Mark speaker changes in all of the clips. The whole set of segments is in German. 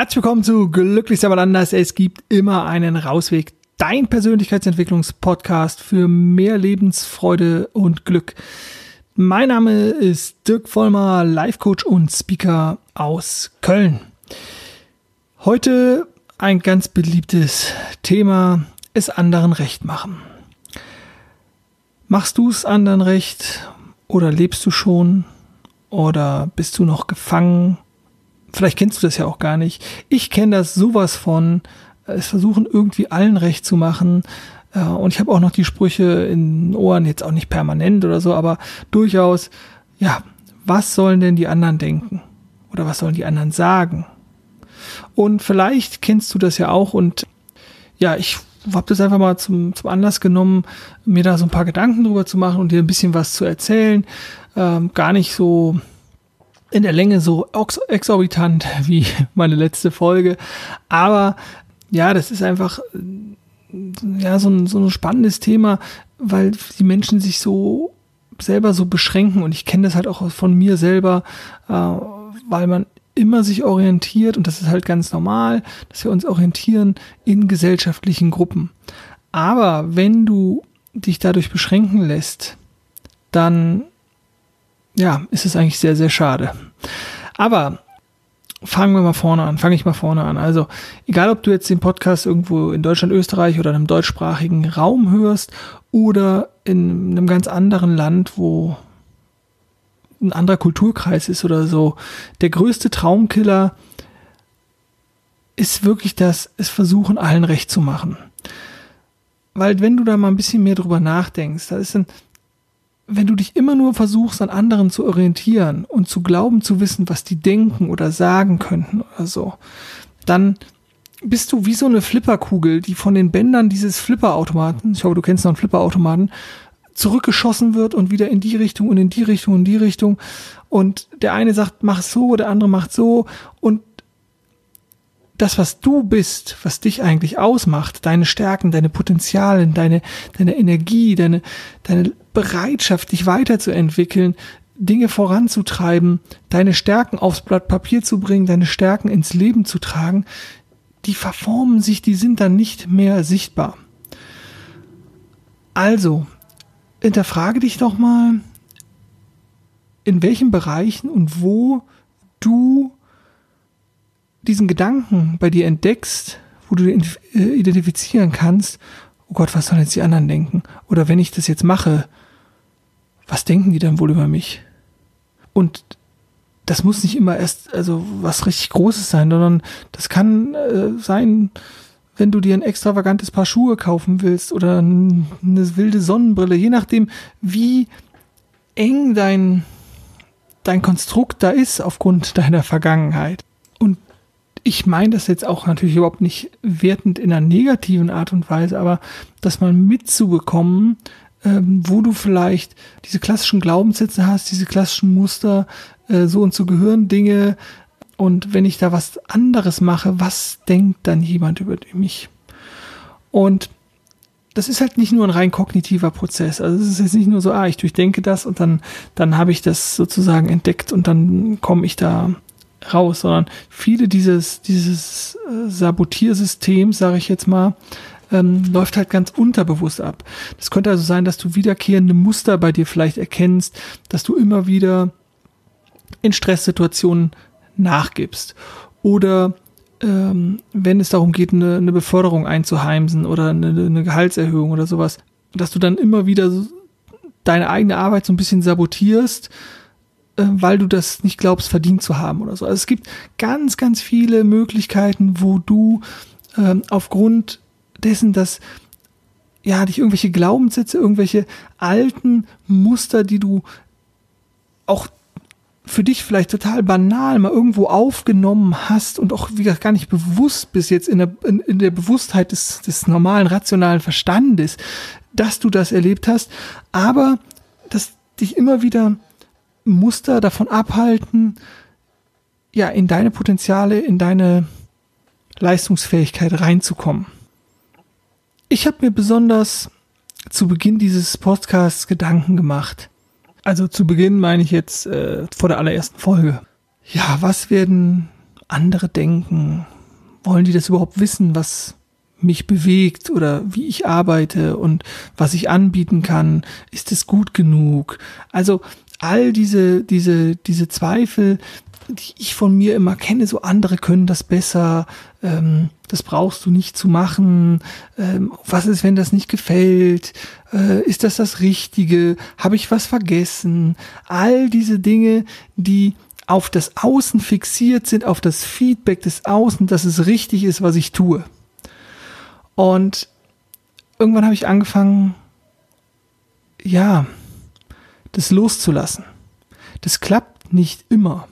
Speaker 1: Herzlich willkommen zu Glücklich aber anders. Es gibt immer einen Rausweg. Dein Persönlichkeitsentwicklungspodcast für mehr Lebensfreude und Glück. Mein Name ist Dirk Vollmer, Life Coach und Speaker aus Köln. Heute ein ganz beliebtes Thema, es anderen recht machen. Machst du es anderen recht oder lebst du schon oder bist du noch gefangen? Vielleicht kennst du das ja auch gar nicht. Ich kenne das sowas von, es versuchen irgendwie allen recht zu machen. Äh, und ich habe auch noch die Sprüche in den Ohren, jetzt auch nicht permanent oder so, aber durchaus, ja, was sollen denn die anderen denken? Oder was sollen die anderen sagen? Und vielleicht kennst du das ja auch und ja, ich habe das einfach mal zum, zum Anlass genommen, mir da so ein paar Gedanken drüber zu machen und dir ein bisschen was zu erzählen. Ähm, gar nicht so in der Länge so exorbitant wie meine letzte Folge. Aber ja, das ist einfach ja so ein, so ein spannendes Thema, weil die Menschen sich so selber so beschränken und ich kenne das halt auch von mir selber, äh, weil man immer sich orientiert und das ist halt ganz normal, dass wir uns orientieren in gesellschaftlichen Gruppen. Aber wenn du dich dadurch beschränken lässt, dann ja, ist es eigentlich sehr, sehr schade. Aber fangen wir mal vorne an, fange ich mal vorne an. Also, egal ob du jetzt den Podcast irgendwo in Deutschland, Österreich oder in einem deutschsprachigen Raum hörst oder in einem ganz anderen Land, wo ein anderer Kulturkreis ist oder so, der größte Traumkiller ist wirklich das, es versuchen, allen recht zu machen. Weil wenn du da mal ein bisschen mehr drüber nachdenkst, da ist ein, wenn du dich immer nur versuchst, an anderen zu orientieren und zu glauben zu wissen, was die denken oder sagen könnten oder so, dann bist du wie so eine Flipperkugel, die von den Bändern dieses Flipperautomaten, ich hoffe, du kennst noch einen Flipperautomaten, zurückgeschossen wird und wieder in die Richtung und in die Richtung und in die Richtung. Und der eine sagt, mach so, der andere macht so. Und das, was du bist, was dich eigentlich ausmacht, deine Stärken, deine Potenzialen, deine, deine Energie, deine, deine Bereitschaft, dich weiterzuentwickeln, Dinge voranzutreiben, deine Stärken aufs Blatt Papier zu bringen, deine Stärken ins Leben zu tragen, die verformen sich, die sind dann nicht mehr sichtbar. Also, hinterfrage dich doch mal, in welchen Bereichen und wo du diesen Gedanken bei dir entdeckst, wo du äh, identifizieren kannst, oh Gott, was sollen jetzt die anderen denken? Oder wenn ich das jetzt mache, was denken die dann wohl über mich? Und das muss nicht immer erst also was richtig Großes sein, sondern das kann äh, sein, wenn du dir ein extravagantes Paar Schuhe kaufen willst oder eine wilde Sonnenbrille, je nachdem, wie eng dein, dein Konstrukt da ist aufgrund deiner Vergangenheit. Ich meine das jetzt auch natürlich überhaupt nicht wertend in einer negativen Art und Weise, aber das mal mitzubekommen, ähm, wo du vielleicht diese klassischen Glaubenssätze hast, diese klassischen Muster, äh, so und so gehören Dinge. Und wenn ich da was anderes mache, was denkt dann jemand über mich? Und das ist halt nicht nur ein rein kognitiver Prozess. Also es ist jetzt nicht nur so, ah, ich durchdenke das und dann, dann habe ich das sozusagen entdeckt und dann komme ich da raus, sondern viele dieses, dieses äh, Sabotiersystems, sage ich jetzt mal, ähm, läuft halt ganz unterbewusst ab. Das könnte also sein, dass du wiederkehrende Muster bei dir vielleicht erkennst, dass du immer wieder in Stresssituationen nachgibst. Oder ähm, wenn es darum geht, eine, eine Beförderung einzuheimsen oder eine, eine Gehaltserhöhung oder sowas, dass du dann immer wieder deine eigene Arbeit so ein bisschen sabotierst, weil du das nicht glaubst, verdient zu haben oder so. Also es gibt ganz, ganz viele Möglichkeiten, wo du ähm, aufgrund dessen, dass ja dich irgendwelche Glaubenssätze, irgendwelche alten Muster, die du auch für dich vielleicht total banal mal irgendwo aufgenommen hast und auch wie gar nicht bewusst bist jetzt in der, in, in der Bewusstheit des, des normalen rationalen Verstandes, dass du das erlebt hast, aber dass dich immer wieder Muster davon abhalten, ja, in deine Potenziale, in deine Leistungsfähigkeit reinzukommen. Ich habe mir besonders zu Beginn dieses Podcasts Gedanken gemacht. Also zu Beginn meine ich jetzt äh, vor der allerersten Folge. Ja, was werden andere denken? Wollen die das überhaupt wissen, was mich bewegt oder wie ich arbeite und was ich anbieten kann? Ist es gut genug? Also all diese, diese, diese Zweifel, die ich von mir immer kenne, so andere können das besser, ähm, das brauchst du nicht zu machen, ähm, was ist, wenn das nicht gefällt, äh, ist das das Richtige, habe ich was vergessen, all diese Dinge, die auf das Außen fixiert sind, auf das Feedback des Außen, dass es richtig ist, was ich tue. Und irgendwann habe ich angefangen, ja, das loszulassen. Das klappt nicht immer.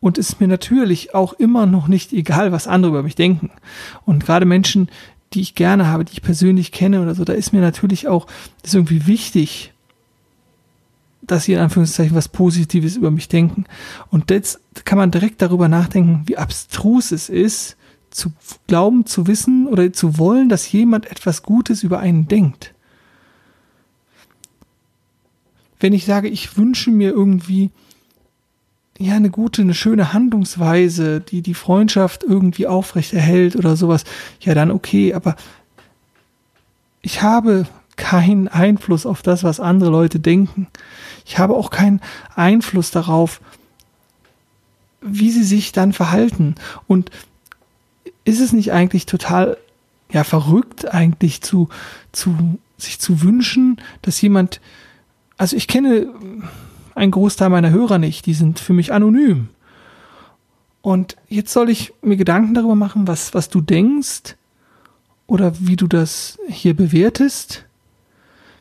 Speaker 1: Und ist mir natürlich auch immer noch nicht egal, was andere über mich denken. Und gerade Menschen, die ich gerne habe, die ich persönlich kenne oder so, da ist mir natürlich auch, das ist irgendwie wichtig, dass sie in Anführungszeichen was Positives über mich denken. Und jetzt kann man direkt darüber nachdenken, wie abstrus es ist, zu glauben, zu wissen oder zu wollen, dass jemand etwas Gutes über einen denkt. Wenn ich sage, ich wünsche mir irgendwie ja eine gute, eine schöne Handlungsweise, die die Freundschaft irgendwie aufrecht erhält oder sowas, ja dann okay, aber ich habe keinen Einfluss auf das, was andere Leute denken. Ich habe auch keinen Einfluss darauf, wie sie sich dann verhalten. Und ist es nicht eigentlich total ja verrückt eigentlich zu zu sich zu wünschen, dass jemand also ich kenne einen Großteil meiner Hörer nicht, die sind für mich anonym. Und jetzt soll ich mir Gedanken darüber machen, was was du denkst oder wie du das hier bewertest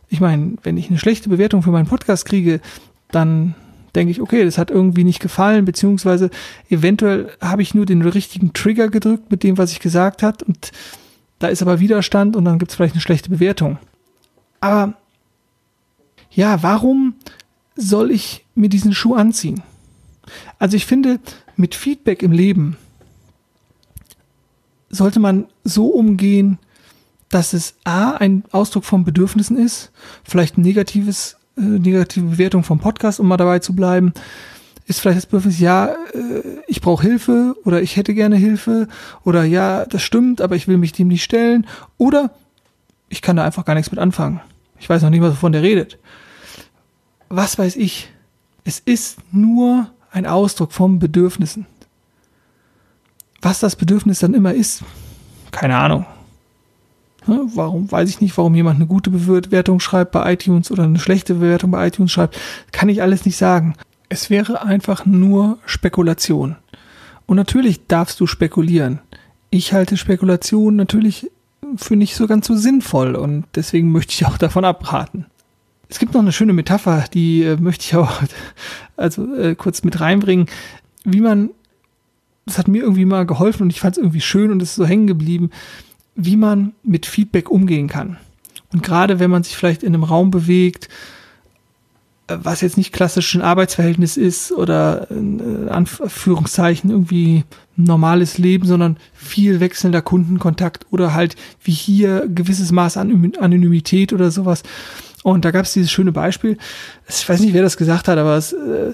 Speaker 1: ich meine, wenn ich eine schlechte Bewertung für meinen Podcast kriege, dann denke ich, okay, das hat irgendwie nicht gefallen, beziehungsweise eventuell habe ich nur den richtigen Trigger gedrückt mit dem, was ich gesagt hat und da ist aber Widerstand und dann gibt es vielleicht eine schlechte Bewertung. Aber ja, warum soll ich mir diesen Schuh anziehen? Also ich finde, mit Feedback im Leben sollte man so umgehen, dass es A, ein Ausdruck von Bedürfnissen ist, vielleicht ein negatives, äh, negative Bewertung vom Podcast, um mal dabei zu bleiben, ist vielleicht das Bedürfnis, ja, äh, ich brauche Hilfe oder ich hätte gerne Hilfe oder ja, das stimmt, aber ich will mich dem nicht stellen oder ich kann da einfach gar nichts mit anfangen. Ich weiß noch nicht, was wovon der redet. Was weiß ich? Es ist nur ein Ausdruck von Bedürfnissen. Was das Bedürfnis dann immer ist, keine Ahnung. Warum weiß ich nicht, warum jemand eine gute Bewertung schreibt bei iTunes oder eine schlechte Bewertung bei iTunes schreibt. Kann ich alles nicht sagen. Es wäre einfach nur Spekulation. Und natürlich darfst du spekulieren. Ich halte Spekulation natürlich für nicht so ganz so sinnvoll und deswegen möchte ich auch davon abraten. Es gibt noch eine schöne Metapher, die äh, möchte ich auch also äh, kurz mit reinbringen, wie man das hat mir irgendwie mal geholfen und ich fand es irgendwie schön und es ist so hängen geblieben wie man mit Feedback umgehen kann. Und gerade wenn man sich vielleicht in einem Raum bewegt, äh, was jetzt nicht klassisch ein Arbeitsverhältnis ist oder in Anführungszeichen irgendwie normales Leben, sondern viel wechselnder Kundenkontakt oder halt wie hier gewisses Maß an Anonymität oder sowas. Und da gab es dieses schöne Beispiel. Ich weiß nicht, wer das gesagt hat, aber es, äh,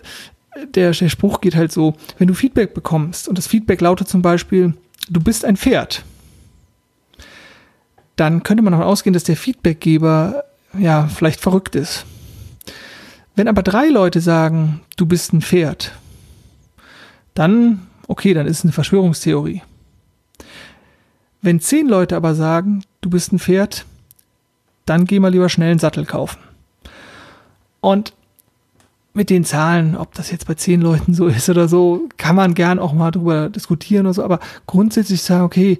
Speaker 1: der, der Spruch geht halt so, wenn du Feedback bekommst und das Feedback lautet zum Beispiel, du bist ein Pferd dann könnte man davon ausgehen, dass der Feedbackgeber ja vielleicht verrückt ist. Wenn aber drei Leute sagen, du bist ein Pferd, dann, okay, dann ist es eine Verschwörungstheorie. Wenn zehn Leute aber sagen, du bist ein Pferd, dann geh mal lieber schnell einen Sattel kaufen. Und mit den Zahlen, ob das jetzt bei zehn Leuten so ist oder so, kann man gern auch mal drüber diskutieren oder so, aber grundsätzlich sagen, okay,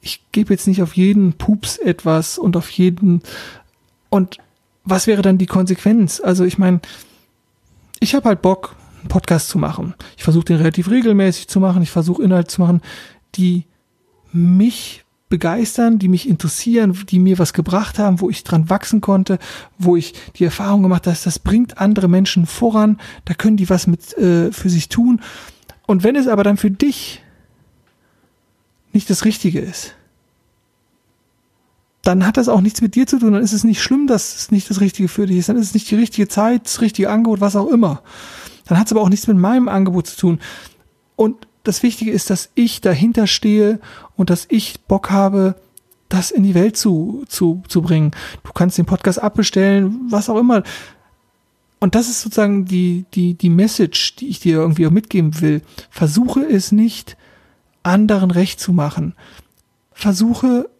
Speaker 1: ich gebe jetzt nicht auf jeden Pups etwas und auf jeden und was wäre dann die Konsequenz? Also ich meine, ich habe halt Bock, einen Podcast zu machen. Ich versuche den relativ regelmäßig zu machen. Ich versuche Inhalte zu machen, die mich begeistern, die mich interessieren, die mir was gebracht haben, wo ich dran wachsen konnte, wo ich die Erfahrung gemacht habe, das bringt andere Menschen voran, da können die was mit äh, für sich tun. Und wenn es aber dann für dich nicht das Richtige ist, dann hat das auch nichts mit dir zu tun. Dann ist es nicht schlimm, dass es nicht das Richtige für dich ist. Dann ist es nicht die richtige Zeit, das richtige Angebot, was auch immer. Dann hat es aber auch nichts mit meinem Angebot zu tun. Und das Wichtige ist, dass ich dahinter stehe und dass ich Bock habe, das in die Welt zu, zu, zu bringen. Du kannst den Podcast abbestellen, was auch immer. Und das ist sozusagen die, die, die Message, die ich dir irgendwie auch mitgeben will. Versuche es nicht, anderen recht zu machen. Versuche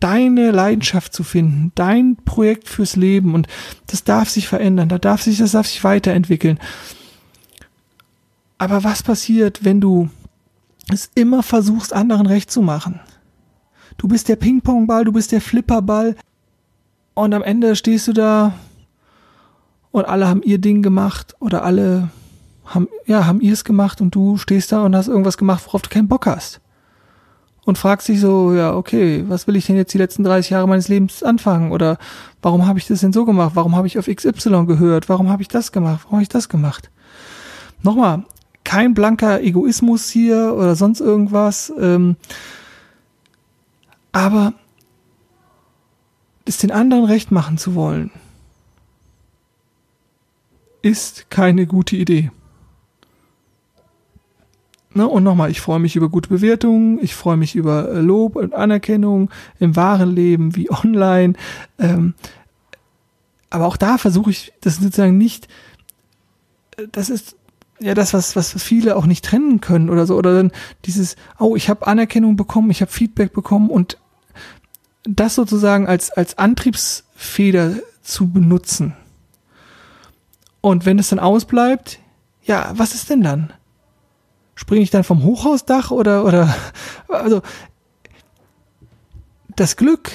Speaker 1: deine Leidenschaft zu finden, dein Projekt fürs Leben und das darf sich verändern, da darf sich, das darf sich weiterentwickeln. Aber was passiert, wenn du es immer versuchst, anderen recht zu machen? Du bist der Ping-Pong-Ball, du bist der Flipperball und am Ende stehst du da und alle haben ihr Ding gemacht oder alle haben, ja, haben ihr es gemacht und du stehst da und hast irgendwas gemacht, worauf du keinen Bock hast und fragt sich so, ja, okay, was will ich denn jetzt die letzten 30 Jahre meines Lebens anfangen? Oder warum habe ich das denn so gemacht? Warum habe ich auf XY gehört? Warum habe ich das gemacht? Warum habe ich das gemacht? Nochmal, kein blanker Egoismus hier oder sonst irgendwas. Ähm, aber es den anderen recht machen zu wollen, ist keine gute Idee. Ne? Und nochmal, ich freue mich über gute Bewertungen, ich freue mich über äh, Lob und Anerkennung im wahren Leben wie online. Ähm, aber auch da versuche ich das sozusagen nicht, äh, das ist ja das, was, was viele auch nicht trennen können oder so. Oder dann dieses, oh, ich habe Anerkennung bekommen, ich habe Feedback bekommen und das sozusagen als, als Antriebsfeder zu benutzen. Und wenn es dann ausbleibt, ja, was ist denn dann? springe ich dann vom Hochhausdach oder, oder, also, das Glück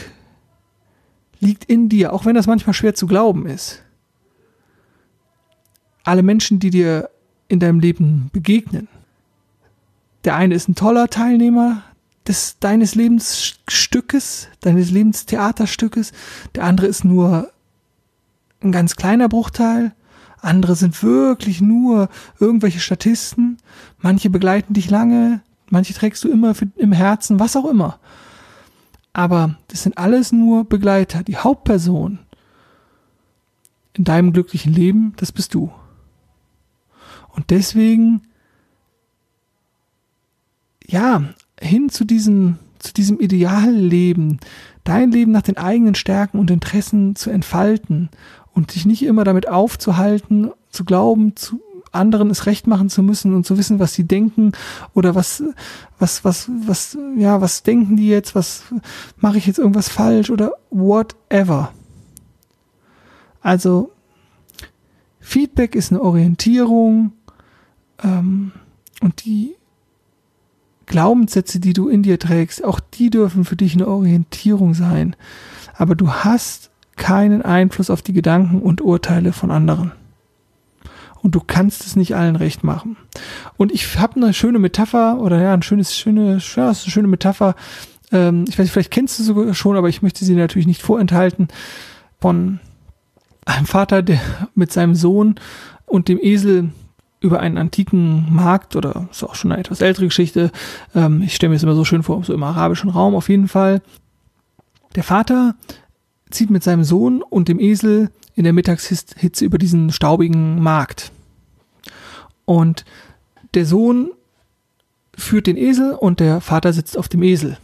Speaker 1: liegt in dir, auch wenn das manchmal schwer zu glauben ist. Alle Menschen, die dir in deinem Leben begegnen. Der eine ist ein toller Teilnehmer des, deines Lebensstückes, deines Lebenstheaterstückes. Der andere ist nur ein ganz kleiner Bruchteil. Andere sind wirklich nur irgendwelche Statisten. Manche begleiten dich lange, manche trägst du immer für, im Herzen, was auch immer. Aber das sind alles nur Begleiter. Die Hauptperson in deinem glücklichen Leben, das bist du. Und deswegen, ja, hin zu diesem, zu diesem Idealleben, dein Leben nach den eigenen Stärken und Interessen zu entfalten und dich nicht immer damit aufzuhalten, zu glauben, zu anderen es recht machen zu müssen und zu wissen, was sie denken oder was, was, was, was, ja, was denken die jetzt, was mache ich jetzt irgendwas falsch oder whatever. Also Feedback ist eine Orientierung ähm, und die Glaubenssätze, die du in dir trägst, auch die dürfen für dich eine Orientierung sein. Aber du hast keinen Einfluss auf die Gedanken und Urteile von anderen. Und du kannst es nicht allen recht machen. Und ich habe eine schöne Metapher oder ja, ein schönes, schöne, ja, eine schöne Metapher. Ähm, ich weiß, vielleicht kennst du sie sogar schon, aber ich möchte sie natürlich nicht vorenthalten. Von einem Vater, der mit seinem Sohn und dem Esel über einen antiken Markt oder ist auch schon eine etwas ältere Geschichte. Ähm, ich stelle mir es immer so schön vor, so im arabischen Raum auf jeden Fall. Der Vater zieht mit seinem Sohn und dem Esel in der Mittagshitze über diesen staubigen Markt. Und der Sohn führt den Esel und der Vater sitzt auf dem Esel.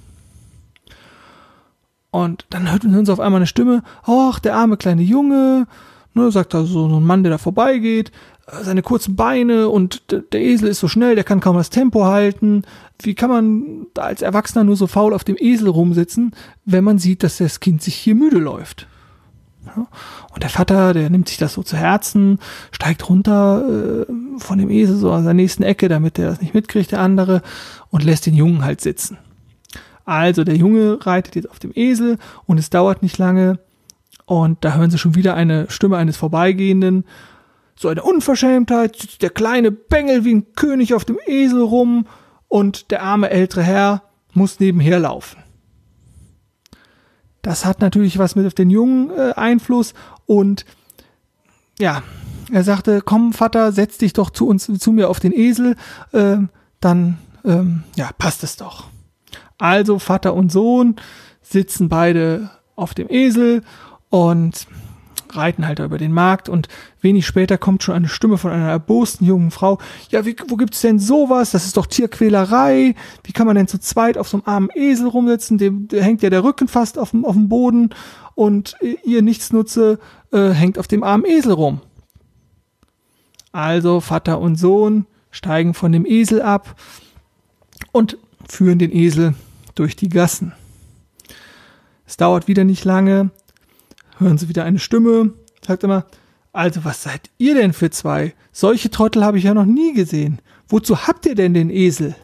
Speaker 1: Und dann hört, sie auf einmal eine Stimme, ach, der arme kleine Junge, ne, sagt da so ein Mann, der da vorbeigeht, seine kurzen Beine und der Esel ist so schnell, der kann kaum das Tempo halten. Wie kann man als Erwachsener nur so faul auf dem Esel rumsitzen, wenn man sieht, dass das Kind sich hier müde läuft? Und der Vater, der nimmt sich das so zu Herzen, steigt runter äh, von dem Esel so an der nächsten Ecke, damit der das nicht mitkriegt, der andere, und lässt den Jungen halt sitzen. Also der Junge reitet jetzt auf dem Esel und es dauert nicht lange und da hören sie schon wieder eine Stimme eines Vorbeigehenden so eine Unverschämtheit, sitzt der kleine Bengel wie ein König auf dem Esel rum und der arme ältere Herr muss nebenher laufen. Das hat natürlich was mit auf den Jungen äh, Einfluss und ja, er sagte, komm Vater, setz dich doch zu uns, zu mir auf den Esel, äh, dann ähm, ja, passt es doch. Also Vater und Sohn sitzen beide auf dem Esel und reiten halt über den Markt und wenig später kommt schon eine Stimme von einer erbosten jungen Frau. Ja, wie, wo gibt's denn sowas? Das ist doch Tierquälerei. Wie kann man denn zu zweit auf so einem armen Esel rumsitzen? Dem, dem hängt ja der Rücken fast auf dem, auf dem Boden und ihr Nichtsnutze äh, hängt auf dem armen Esel rum. Also Vater und Sohn steigen von dem Esel ab und führen den Esel durch die Gassen. Es dauert wieder nicht lange, hören sie wieder eine Stimme, sagt immer, also was seid ihr denn für zwei? Solche Trottel habe ich ja noch nie gesehen. Wozu habt ihr denn den Esel?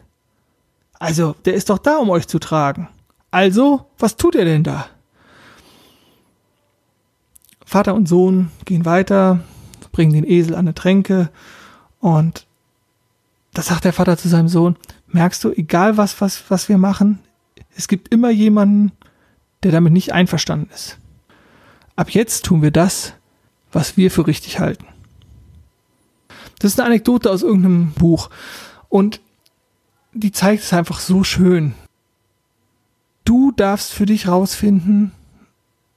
Speaker 1: Also, der ist doch da, um euch zu tragen. Also, was tut er denn da? Vater und Sohn gehen weiter, bringen den Esel an eine Tränke und da sagt der Vater zu seinem Sohn, merkst du, egal was, was, was wir machen, es gibt immer jemanden, der damit nicht einverstanden ist. Ab jetzt tun wir das, was wir für richtig halten. Das ist eine Anekdote aus irgendeinem Buch und die zeigt es einfach so schön. Du darfst für dich rausfinden,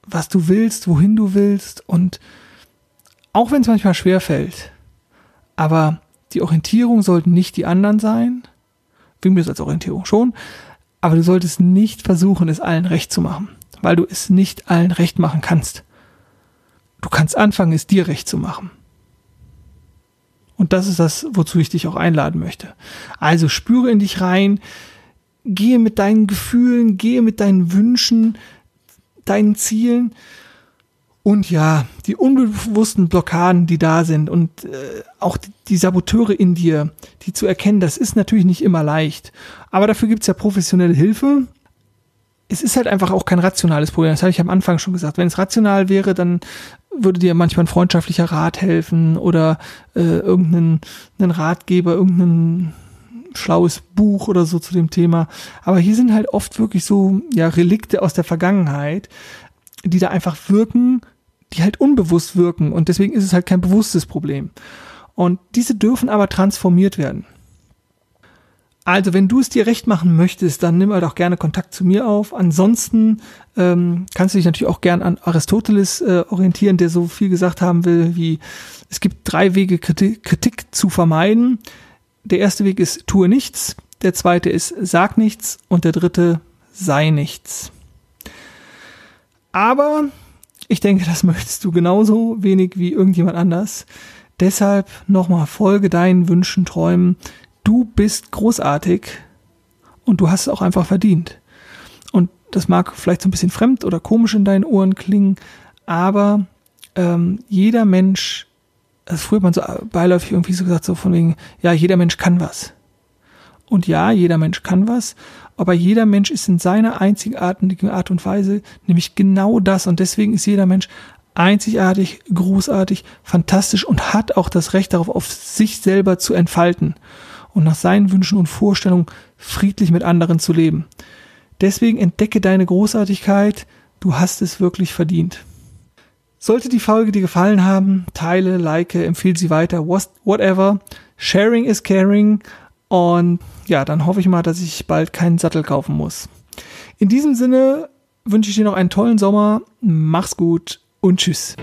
Speaker 1: was du willst, wohin du willst und auch wenn es manchmal schwer fällt, aber die Orientierung sollten nicht die anderen sein, das als Orientierung schon, aber du solltest nicht versuchen, es allen recht zu machen, weil du es nicht allen recht machen kannst. Du kannst anfangen, es dir recht zu machen. Und das ist das, wozu ich dich auch einladen möchte. Also spüre in dich rein, gehe mit deinen Gefühlen, gehe mit deinen Wünschen, deinen Zielen und ja, die unbewussten Blockaden, die da sind und äh, auch die, die Saboteure in dir, die zu erkennen, das ist natürlich nicht immer leicht. Aber dafür gibt's ja professionelle Hilfe. Es ist halt einfach auch kein rationales Problem. Das habe ich am Anfang schon gesagt. Wenn es rational wäre, dann würde dir manchmal ein freundschaftlicher Rat helfen oder äh, irgendeinen einen Ratgeber, irgendein schlaues Buch oder so zu dem Thema. Aber hier sind halt oft wirklich so ja Relikte aus der Vergangenheit, die da einfach wirken die halt unbewusst wirken und deswegen ist es halt kein bewusstes Problem. Und diese dürfen aber transformiert werden. Also, wenn du es dir recht machen möchtest, dann nimm halt auch gerne Kontakt zu mir auf. Ansonsten ähm, kannst du dich natürlich auch gern an Aristoteles äh, orientieren, der so viel gesagt haben will, wie es gibt drei Wege, Kritik, Kritik zu vermeiden. Der erste Weg ist, tue nichts. Der zweite ist, sag nichts. Und der dritte, sei nichts. Aber ich denke, das möchtest du genauso wenig wie irgendjemand anders. Deshalb nochmal folge deinen Wünschen, Träumen. Du bist großartig und du hast es auch einfach verdient. Und das mag vielleicht so ein bisschen fremd oder komisch in deinen Ohren klingen, aber ähm, jeder Mensch, also früher hat man so beiläufig irgendwie so gesagt, so von wegen, ja, jeder Mensch kann was. Und ja, jeder Mensch kann was, aber jeder Mensch ist in seiner einzigartigen Art und Weise nämlich genau das und deswegen ist jeder Mensch einzigartig, großartig, fantastisch und hat auch das Recht darauf, auf sich selber zu entfalten und nach seinen Wünschen und Vorstellungen friedlich mit anderen zu leben. Deswegen entdecke deine Großartigkeit, du hast es wirklich verdient. Sollte die Folge dir gefallen haben, teile, like, empfehle sie weiter, whatever. Sharing is caring. Und ja, dann hoffe ich mal, dass ich bald keinen Sattel kaufen muss. In diesem Sinne wünsche ich dir noch einen tollen Sommer. Mach's gut und tschüss.